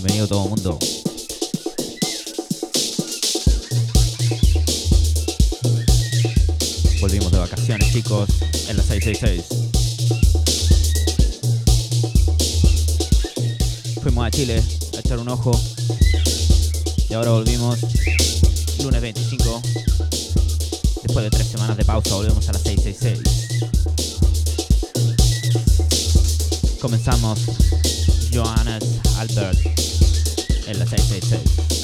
Bienvenido todo el mundo. Volvimos de vacaciones, chicos, en la 666. Fuimos a Chile a echar un ojo. Y ahora volvimos lunes 25. Después de tres semanas de pausa volvemos a la 666. Comenzamos Johannes Albert en la 666.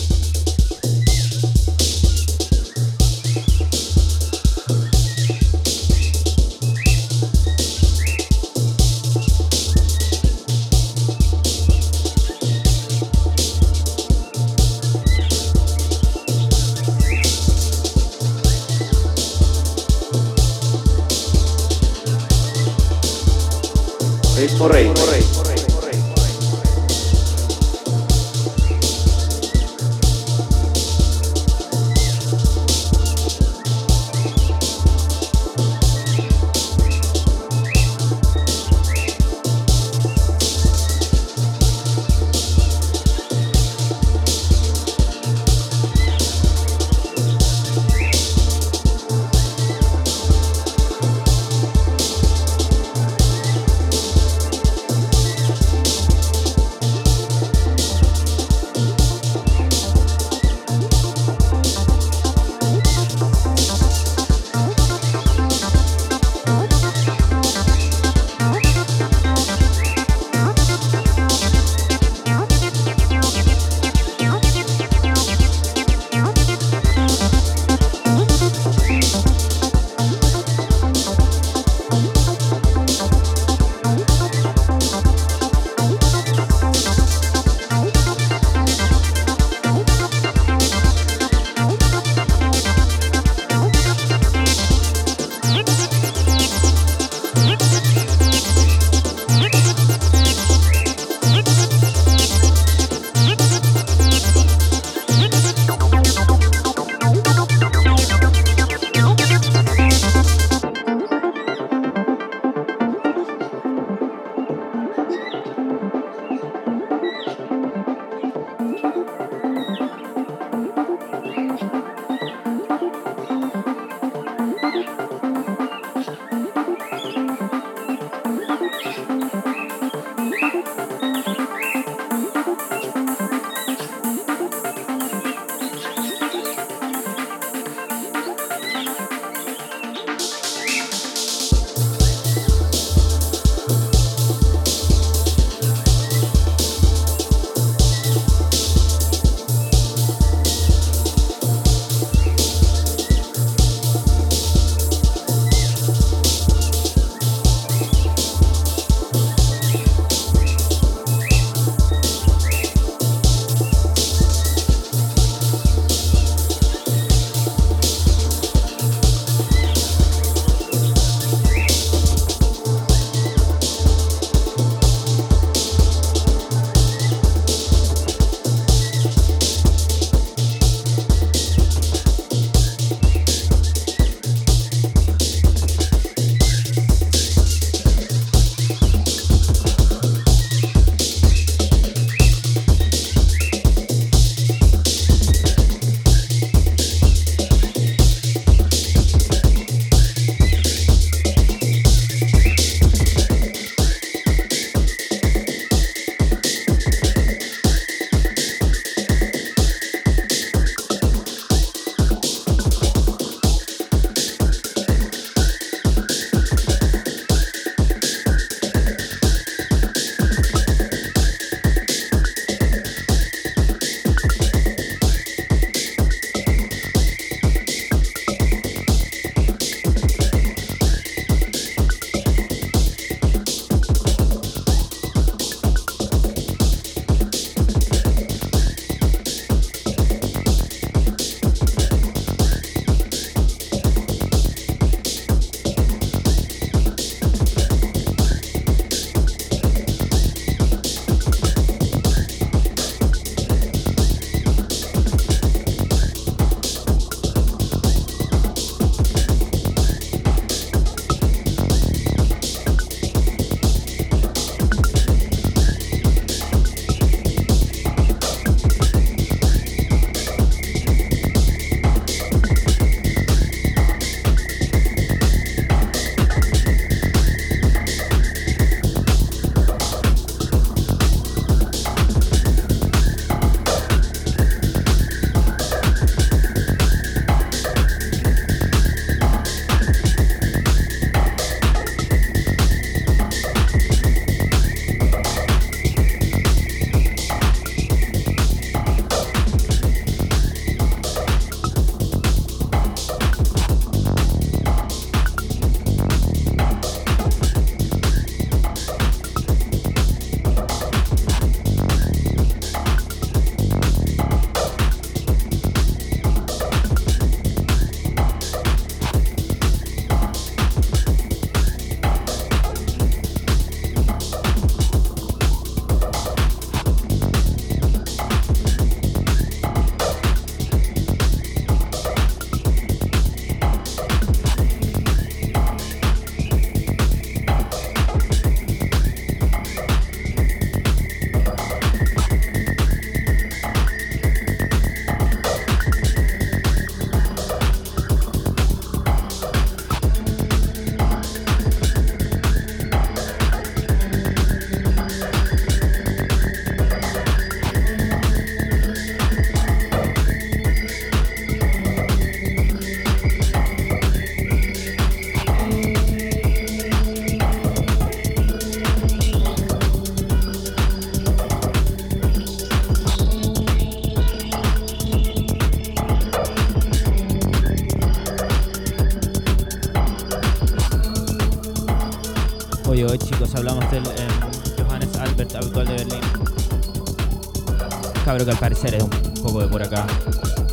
Cabro que al parecer es un poco de por acá.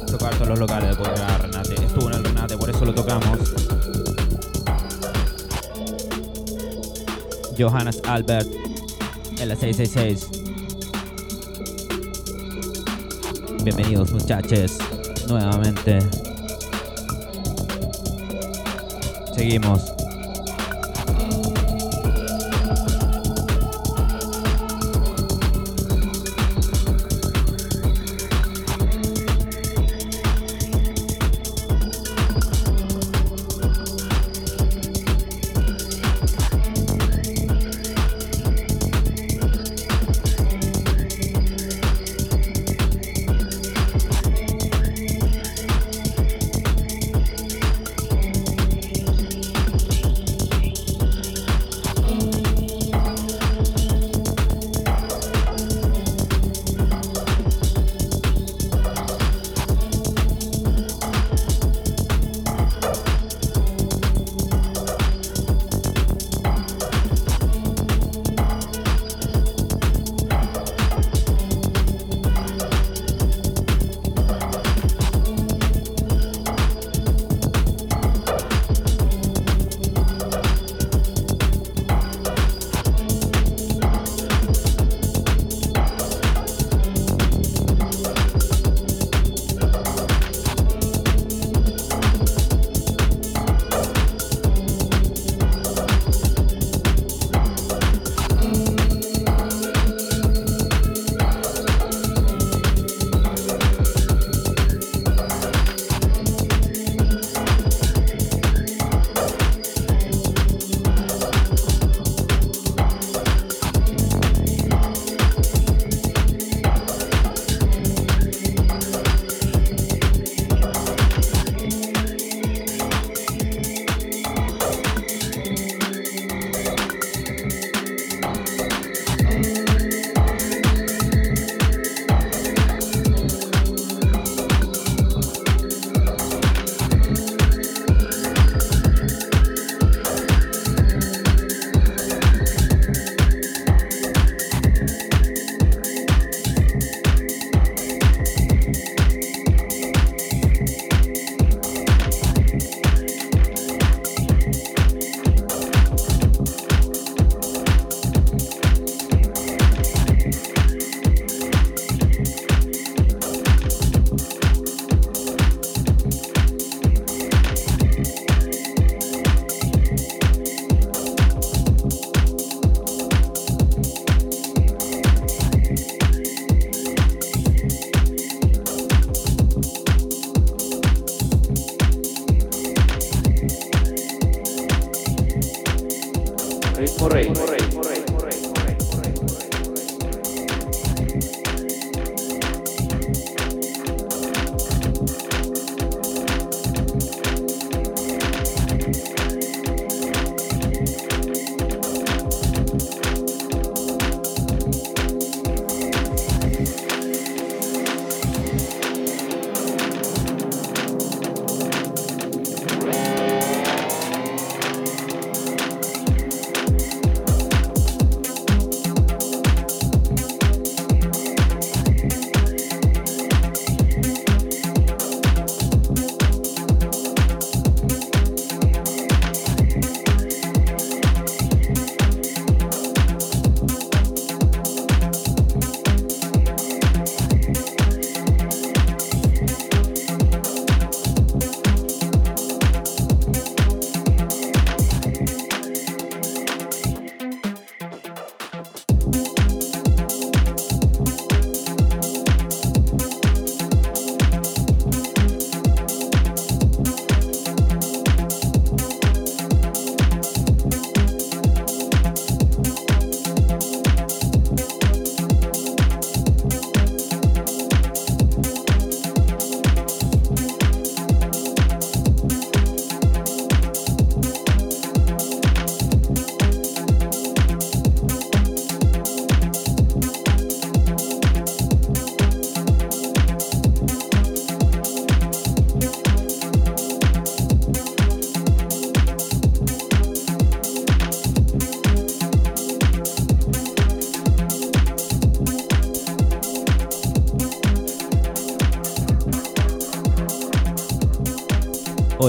Tocar todos los locales de por acá, Renate. Estuvo en el Renate, por eso lo tocamos. Johannes Albert en la 666. Bienvenidos muchachos nuevamente. Seguimos.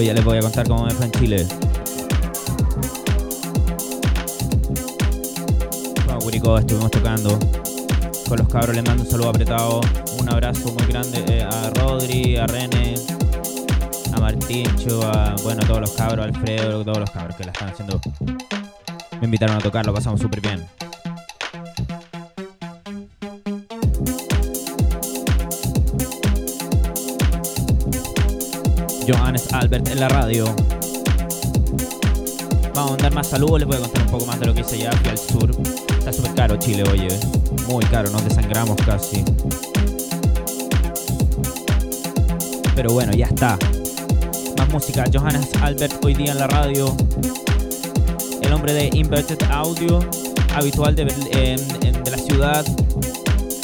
Ya les voy a contar cómo me fue en Chile. Con Curicó estuvimos tocando. Con los cabros les mando un saludo apretado. Un abrazo muy grande eh, a Rodri, a René, a Martincho, a bueno, todos los cabros, Alfredo, todos los cabros que la están haciendo. Me invitaron a tocar, lo pasamos súper bien. Johannes Albert en la radio. Vamos a mandar más saludos, les voy a contar un poco más de lo que hice ya aquí al sur. Está súper caro Chile, oye. Muy caro, nos desangramos casi. Pero bueno, ya está. Más música. Johannes Albert hoy día en la radio. El hombre de Inverted Audio, habitual de, de la ciudad.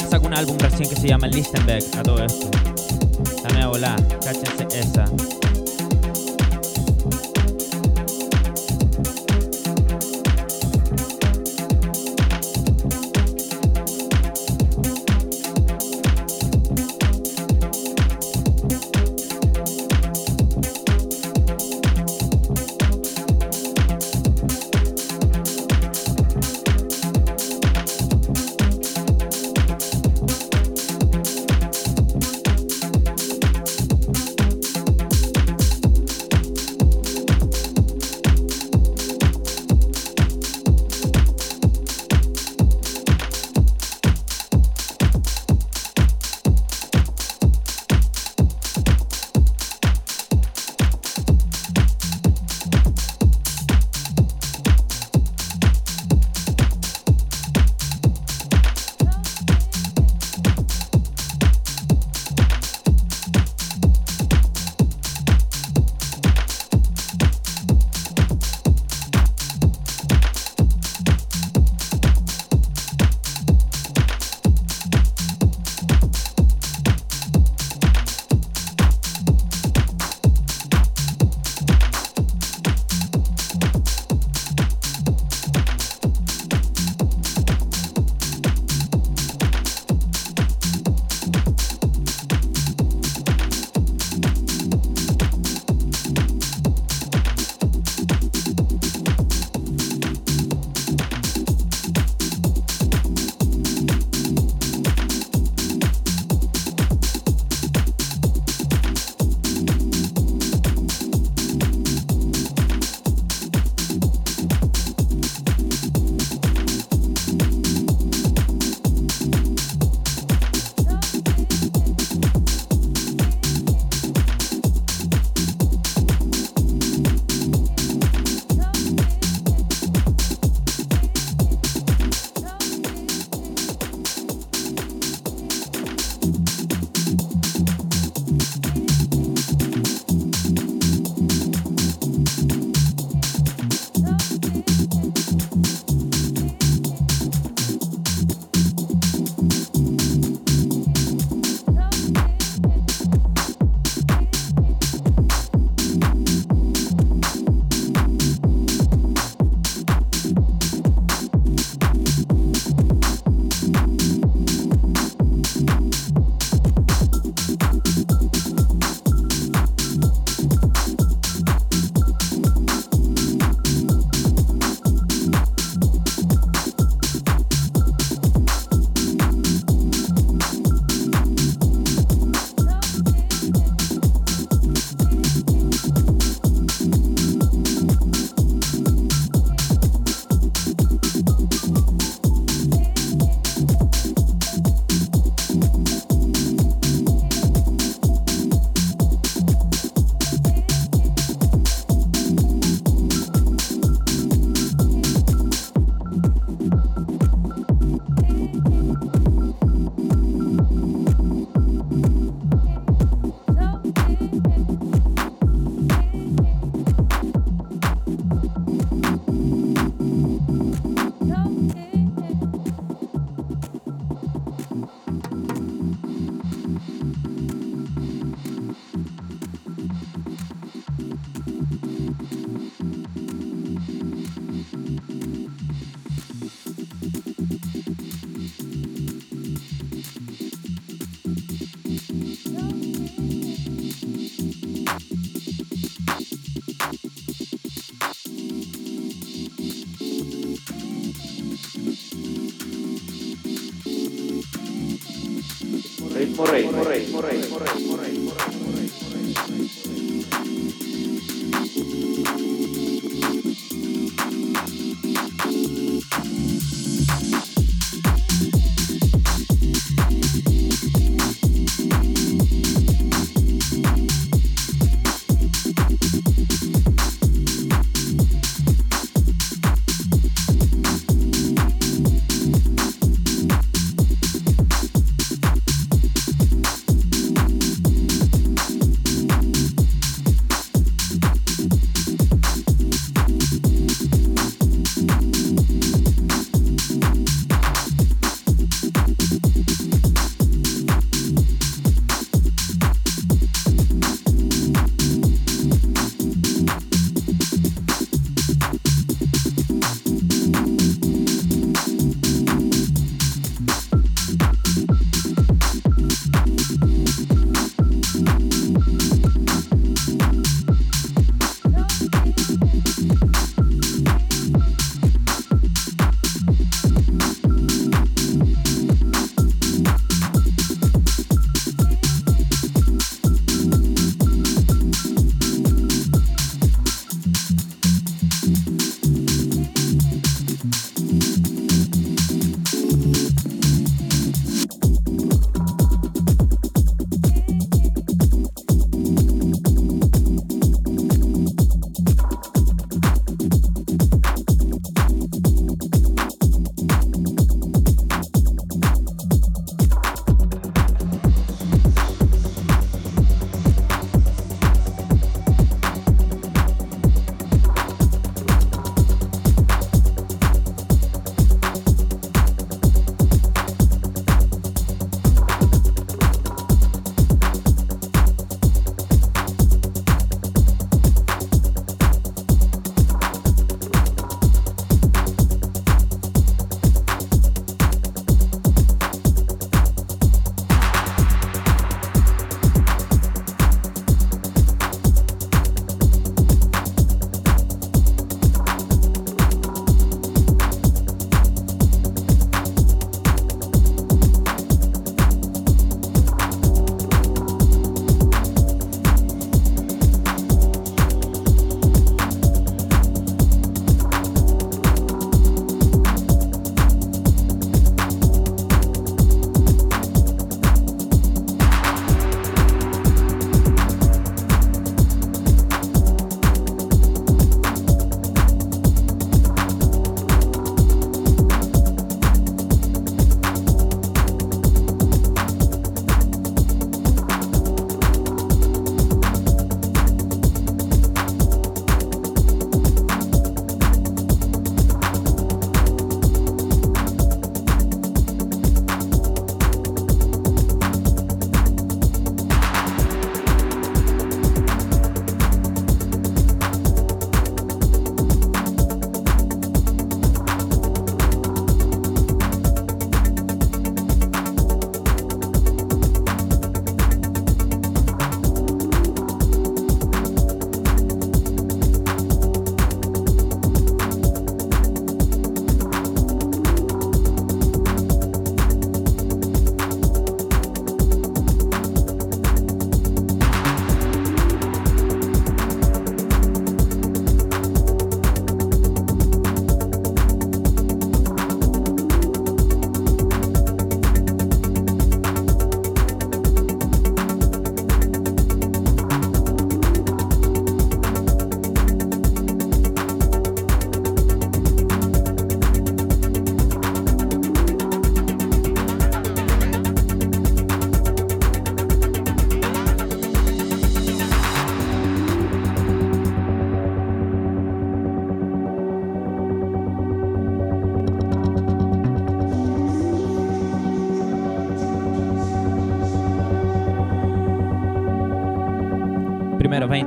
Saca un álbum recién que se llama Listenberg a todo esto. Dame a volar, cáchense esa.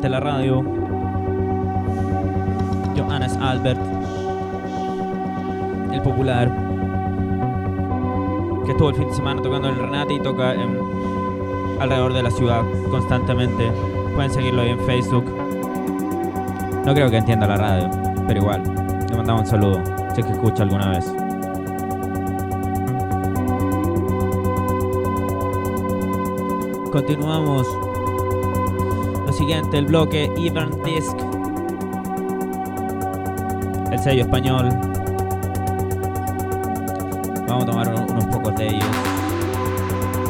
20 la radio. Johannes Albert, el popular, que estuvo el fin de semana tocando en el Renate y toca alrededor de la ciudad constantemente. Pueden seguirlo ahí en Facebook. No creo que entienda la radio, pero igual, le mandamos un saludo, si es que escucha alguna vez. Continuamos. Siguiente, el bloque Even Disc. El sello español. Vamos a tomar unos pocos de ellos.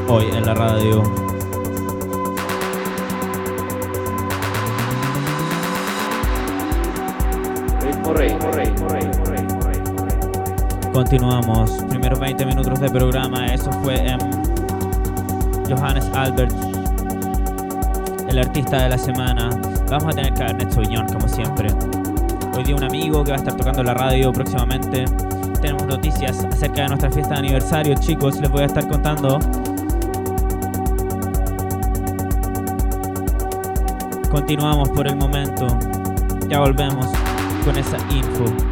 Hoy en la radio. Continuamos. Primeros 20 minutos de programa. Eso fue en Johannes Albert, el artista de la semana. Vamos a tener Carnet Sauvignon, como siempre. Hoy día un amigo que va a estar tocando la radio próximamente. Tenemos noticias acerca de nuestra fiesta de aniversario, chicos. Les voy a estar contando. Continuamos por el momento. Ya volvemos con esa info.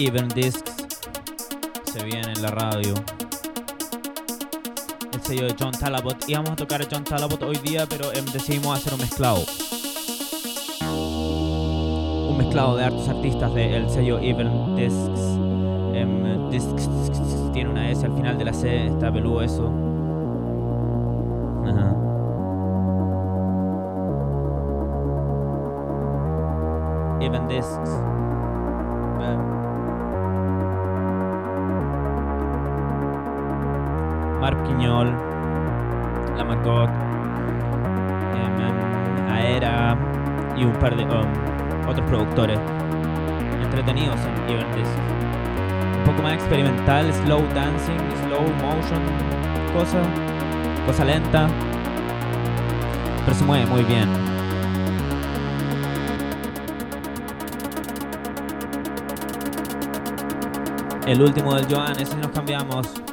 Even Discs se viene en la radio. El sello de John Talabot. Íbamos a tocar a John Talabot hoy día, pero em, decidimos hacer un mezclado. Un mezclado de hartos artistas del sello Even Discs. Em, discs tiene una S al final de la C, está peludo eso. Ajá. Even Discs. Marc Quiñol, La Margot, em, Aera y un par de um, otros productores entretenidos en Even. Un poco más experimental, slow dancing, slow motion, cosa, cosa lenta, pero se mueve muy bien. El último del Joan, ese nos cambiamos.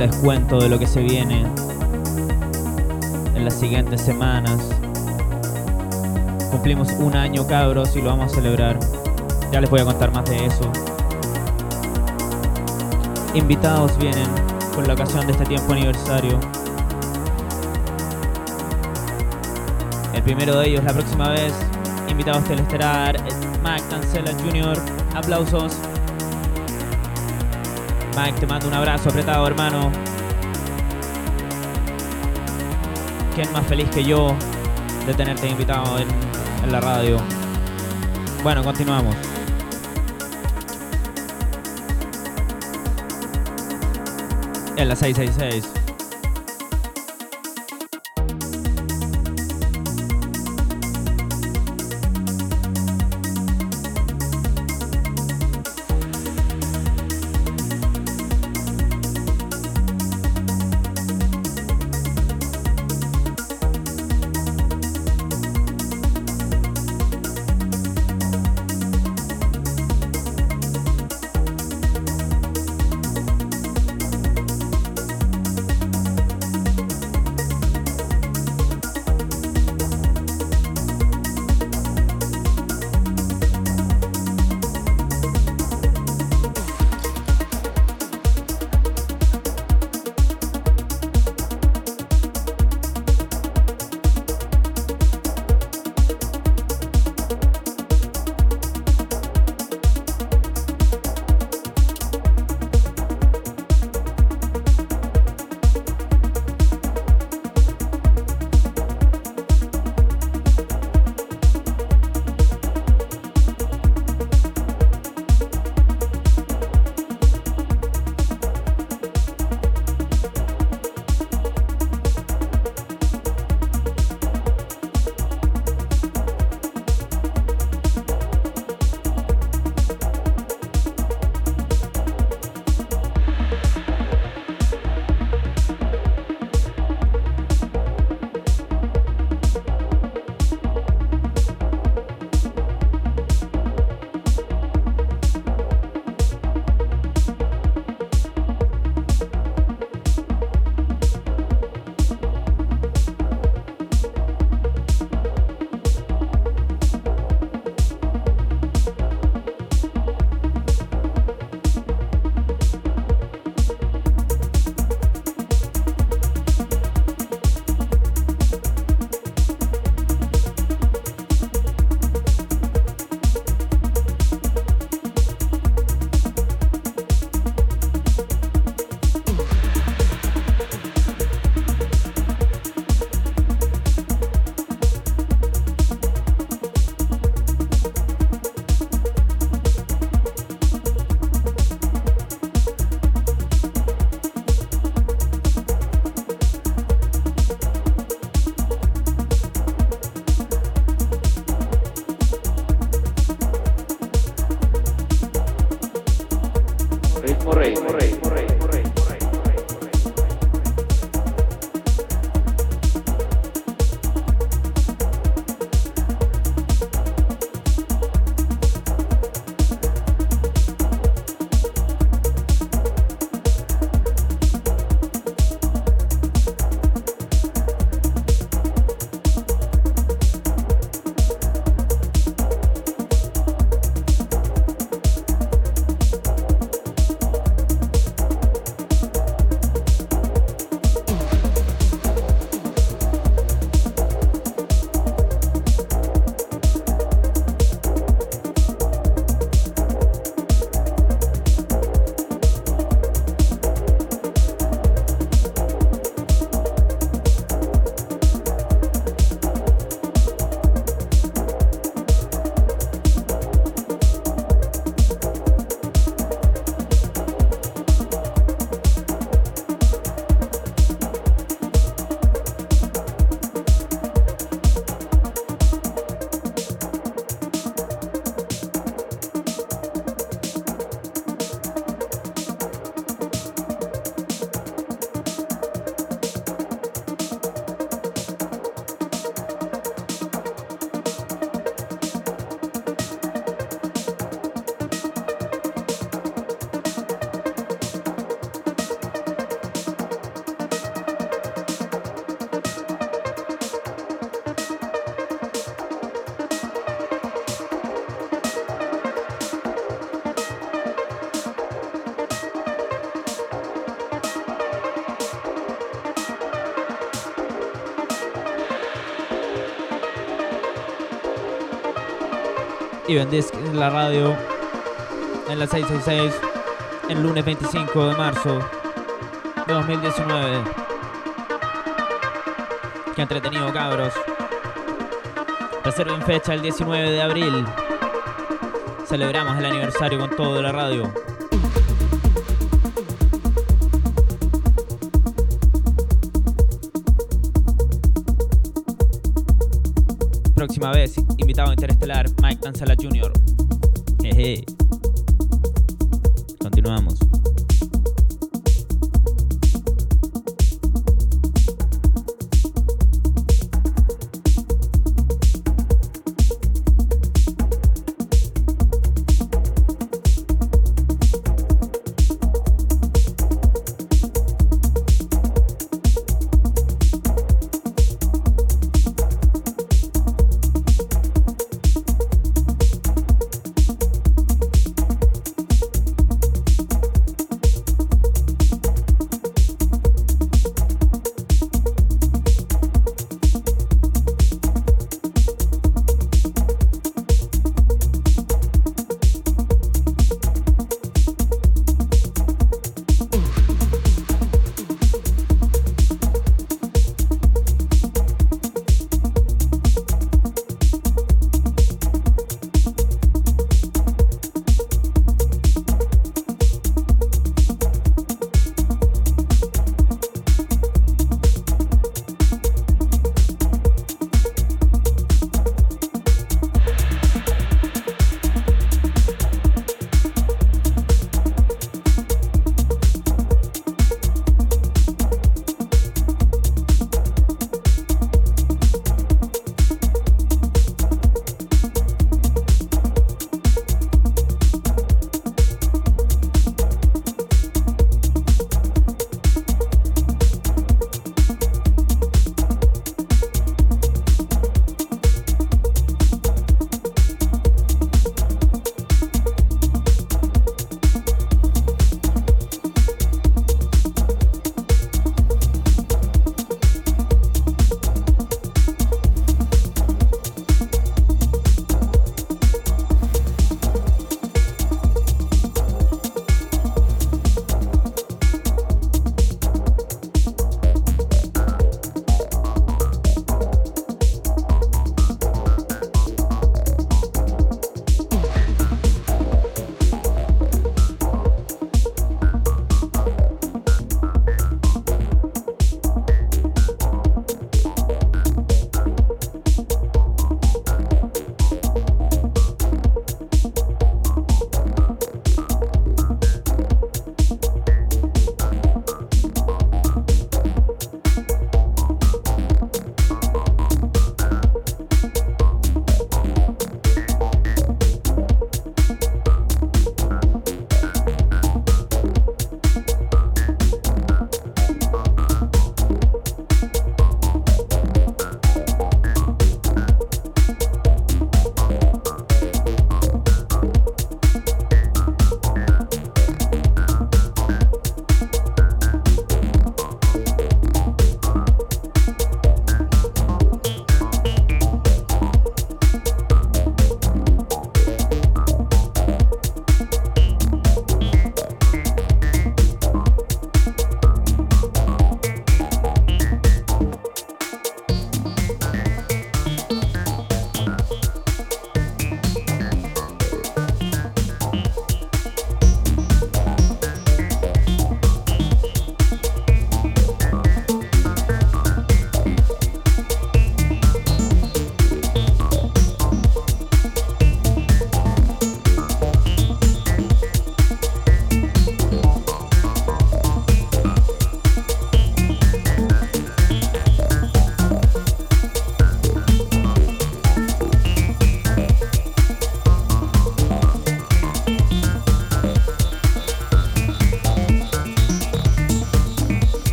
Les cuento de lo que se viene en las siguientes semanas. Cumplimos un año cabros y lo vamos a celebrar. Ya les voy a contar más de eso. Invitados vienen con la ocasión de este tiempo aniversario. El primero de ellos la próxima vez. Invitados telestelar, Mac Cancela Jr. Aplausos. Te mando un abrazo apretado, hermano. ¿Quién más feliz que yo de tenerte invitado en, en la radio? Bueno, continuamos. En la 666. Disc en la radio en la 666 el lunes 25 de marzo de 2019. Qué entretenido, cabros. Reserven fecha el 19 de abril. Celebramos el aniversario con todo de la radio. Interestelar Mike Tansala Jr.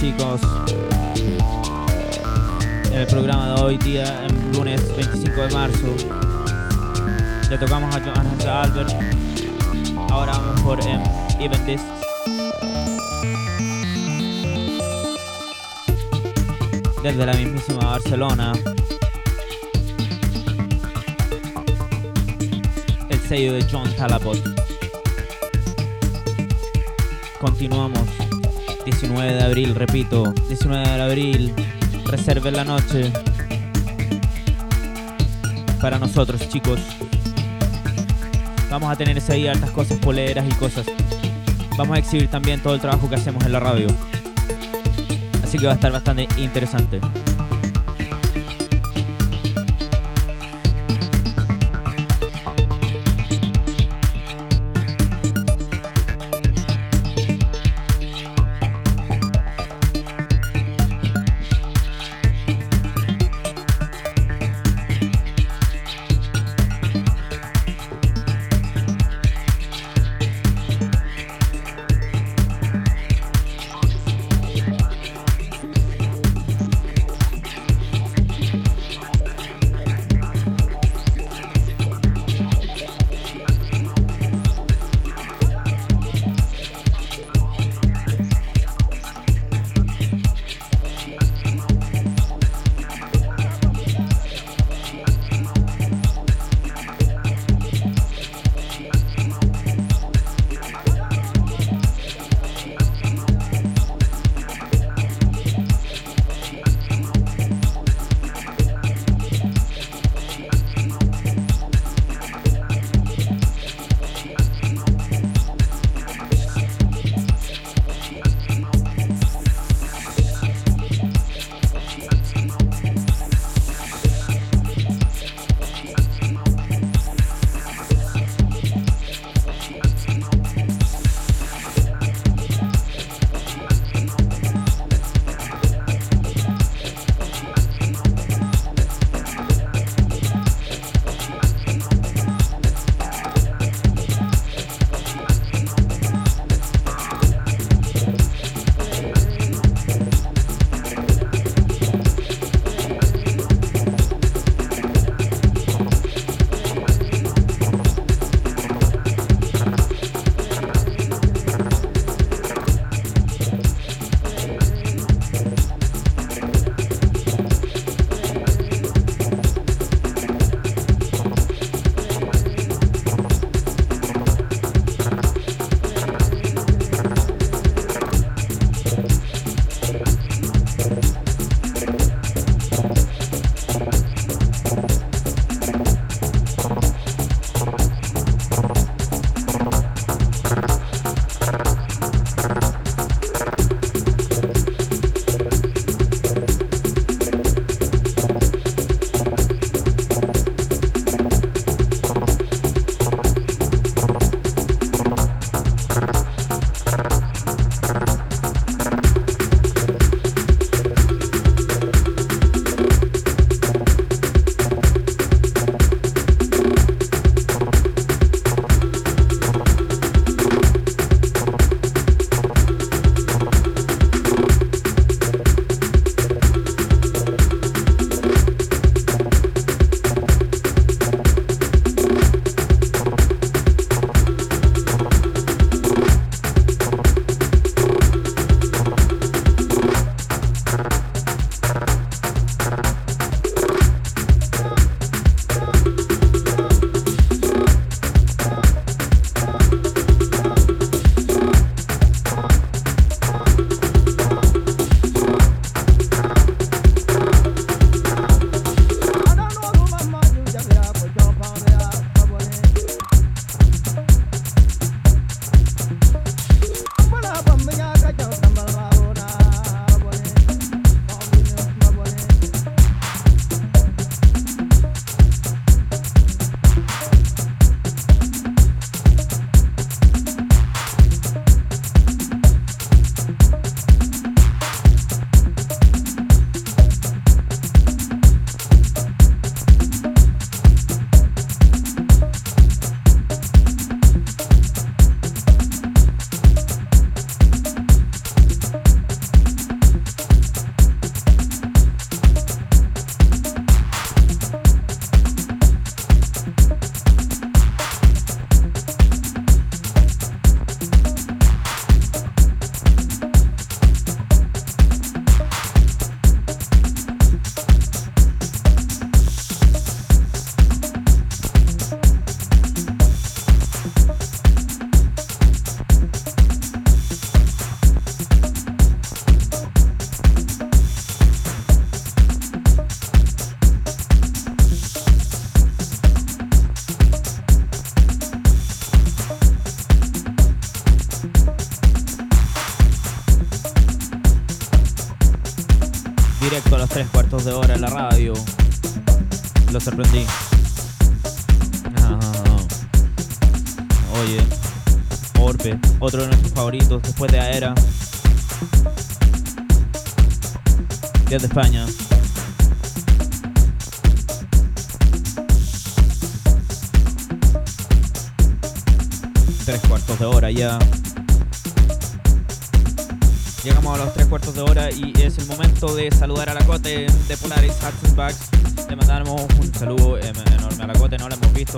chicos. En el programa de hoy, día, el lunes 25 de marzo, le tocamos a Johannes Albert. Ahora vamos por em, Even. Desde la mismísima Barcelona. El sello de John Talabot. Abril, repito. 19 de abril. Reserve la noche. Para nosotros, chicos. Vamos a tener ese día altas cosas, poleras y cosas. Vamos a exhibir también todo el trabajo que hacemos en la radio. Así que va a estar bastante interesante.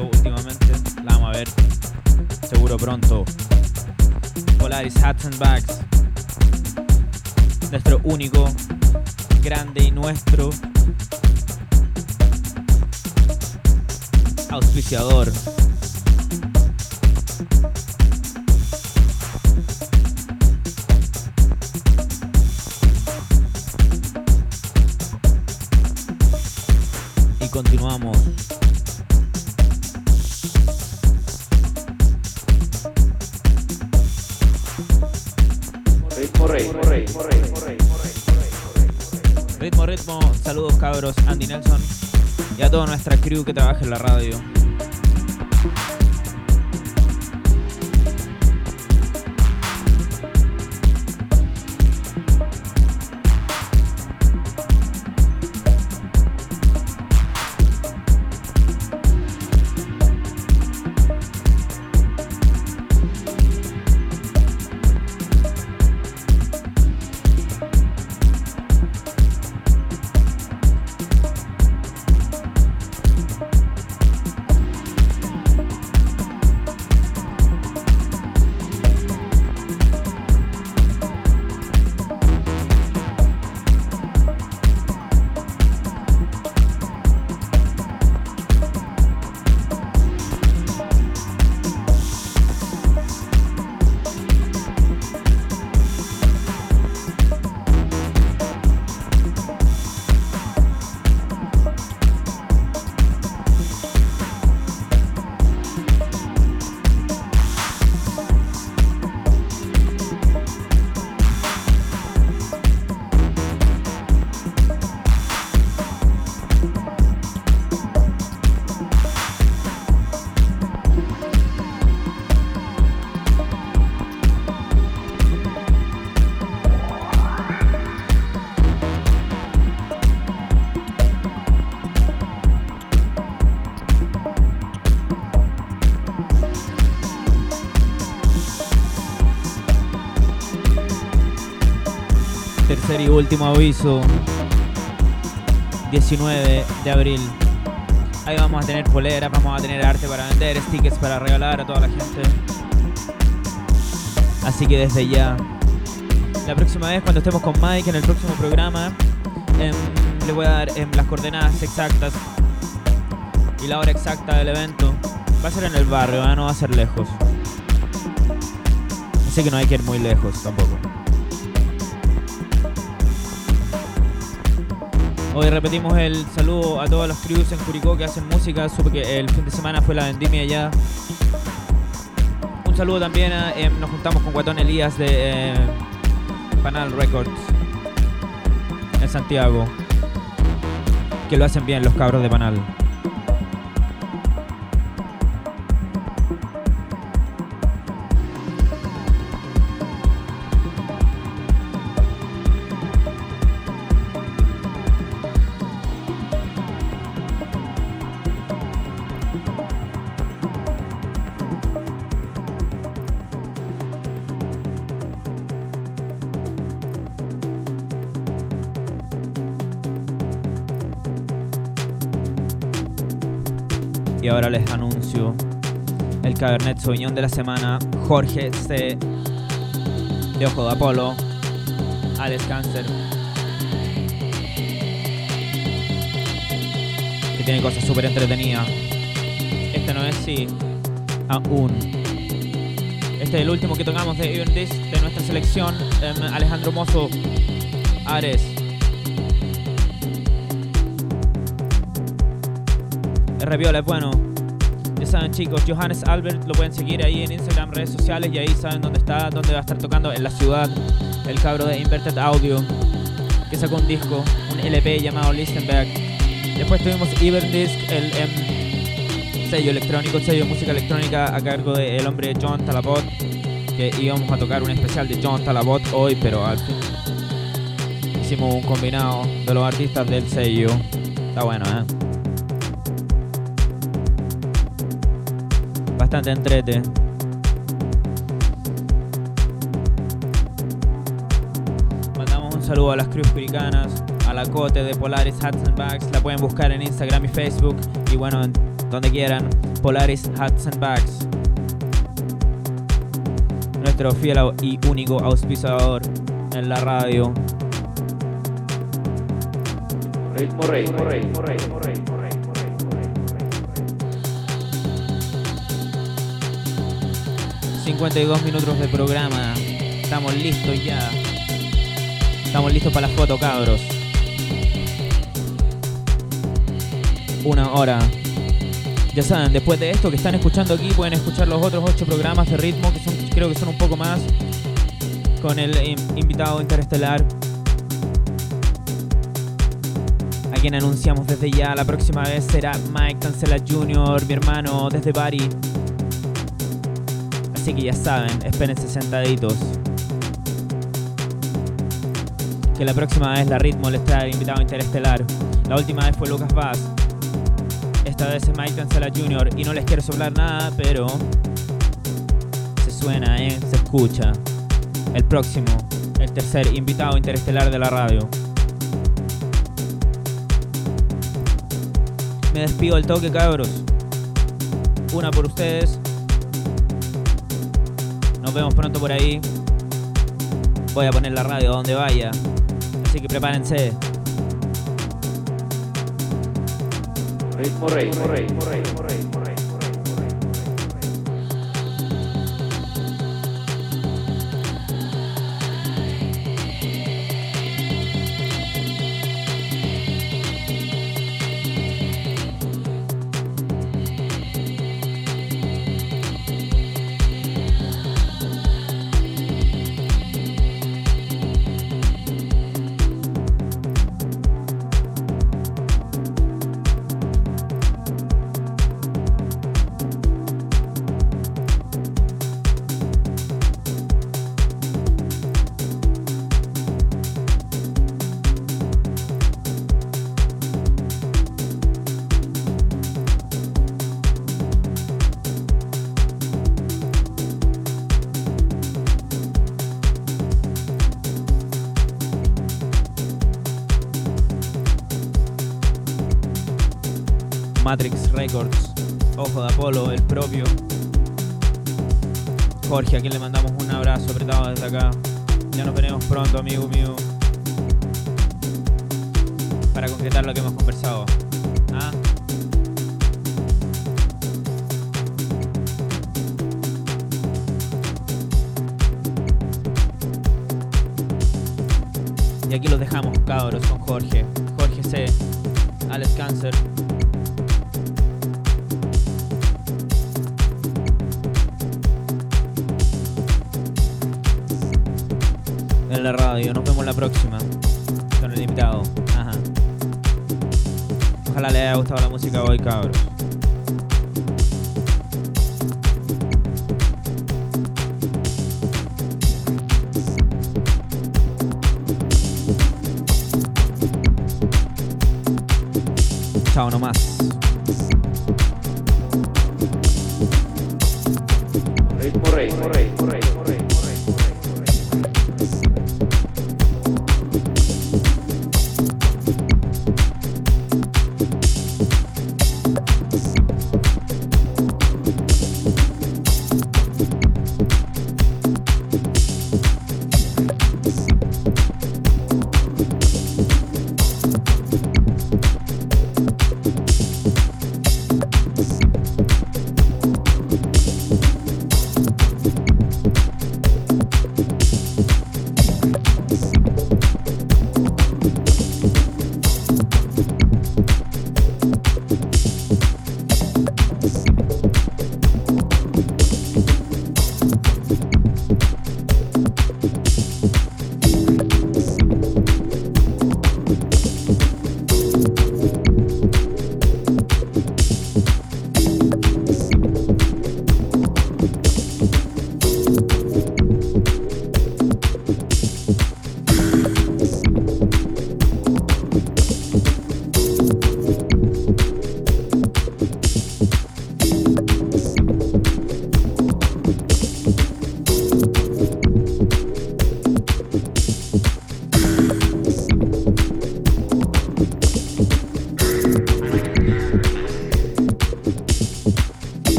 Últimamente, la vamos a ver seguro pronto. Polaris Hudson Bags, nuestro único, grande y nuestro auspiciador. continuamos. Saludos cabros, Andy Nelson y a toda nuestra crew que trabaja en la radio. Último aviso. 19 de abril. Ahí vamos a tener poleras, vamos a tener arte para vender, stickers para regalar a toda la gente. Así que desde ya, la próxima vez cuando estemos con Mike en el próximo programa, em, le voy a dar em, las coordenadas exactas y la hora exacta del evento. Va a ser en el barrio, ¿eh? no va a ser lejos. Así que no hay que ir muy lejos tampoco. Hoy repetimos el saludo a todos los crews en Curicó que hacen música. Supe que el fin de semana fue la vendimia ya. Un saludo también a, eh, nos juntamos con Guatón Elías de eh, Panal Records en Santiago. Que lo hacen bien los cabros de Panal. El Cabernet Sauvignon de la semana, Jorge C. de Ojo de Apolo, Alex Cáncer, que tiene cosas súper entretenidas. Este no es sí, aún. Este es el último que tocamos de Even This, de nuestra selección, em, Alejandro Mozo, Ares. Reviola es bueno. Saben chicos, Johannes Albert lo pueden seguir ahí en Instagram, redes sociales y ahí saben dónde está, dónde va a estar tocando en la ciudad. El cabro de Inverted Audio, que sacó un disco, un LP llamado Listenberg. Después tuvimos Iberdisc, el em, sello electrónico, el sello de música electrónica a cargo del hombre John Talabot, que íbamos a tocar un especial de John Talabot hoy, pero al fin hicimos un combinado de los artistas del sello. Está bueno, ¿eh? Bastante entrete. Mandamos un saludo a las Cruz Puricanas, a la Cote de Polaris Hats and Bags. La pueden buscar en Instagram y Facebook. Y bueno, donde quieran. Polaris Hats and Bags. Nuestro fiel y único auspiciador en la radio. Ritmo rey, ritmo rey, rey, 52 minutos de programa. Estamos listos ya. Estamos listos para la foto, cabros. Una hora. Ya saben, después de esto que están escuchando aquí, pueden escuchar los otros 8 programas de ritmo, que son, creo que son un poco más, con el invitado interestelar. A quien anunciamos desde ya, la próxima vez será Mike Cancela Jr., mi hermano, desde Bari. Así que ya saben, espérense sentaditos. Que la próxima vez la ritmo les trae invitado interestelar. La última vez fue Lucas Bass. Esta vez es Mike Cancela Jr. Y no les quiero soplar nada, pero se suena, ¿eh? se escucha. El próximo, el tercer invitado interestelar de la radio. Me despido del toque, cabros. Una por ustedes, nos vemos pronto por ahí. Voy a poner la radio donde vaya. Así que prepárense. Ritmo rey, ritmo rey. Records, Ojo de Apolo, el propio. Jorge, a quien le mandamos un abrazo apretado desde acá. Ya nos veremos pronto, amigo mío. Para concretar lo que hemos conversado. ¿Ah? Y aquí los dejamos, cabros, con Jorge. Jorge C. Alex Cancer. Próxima con el invitado. Ajá. Ojalá les haya gustado la música hoy, cabros.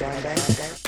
bang, bang, bang.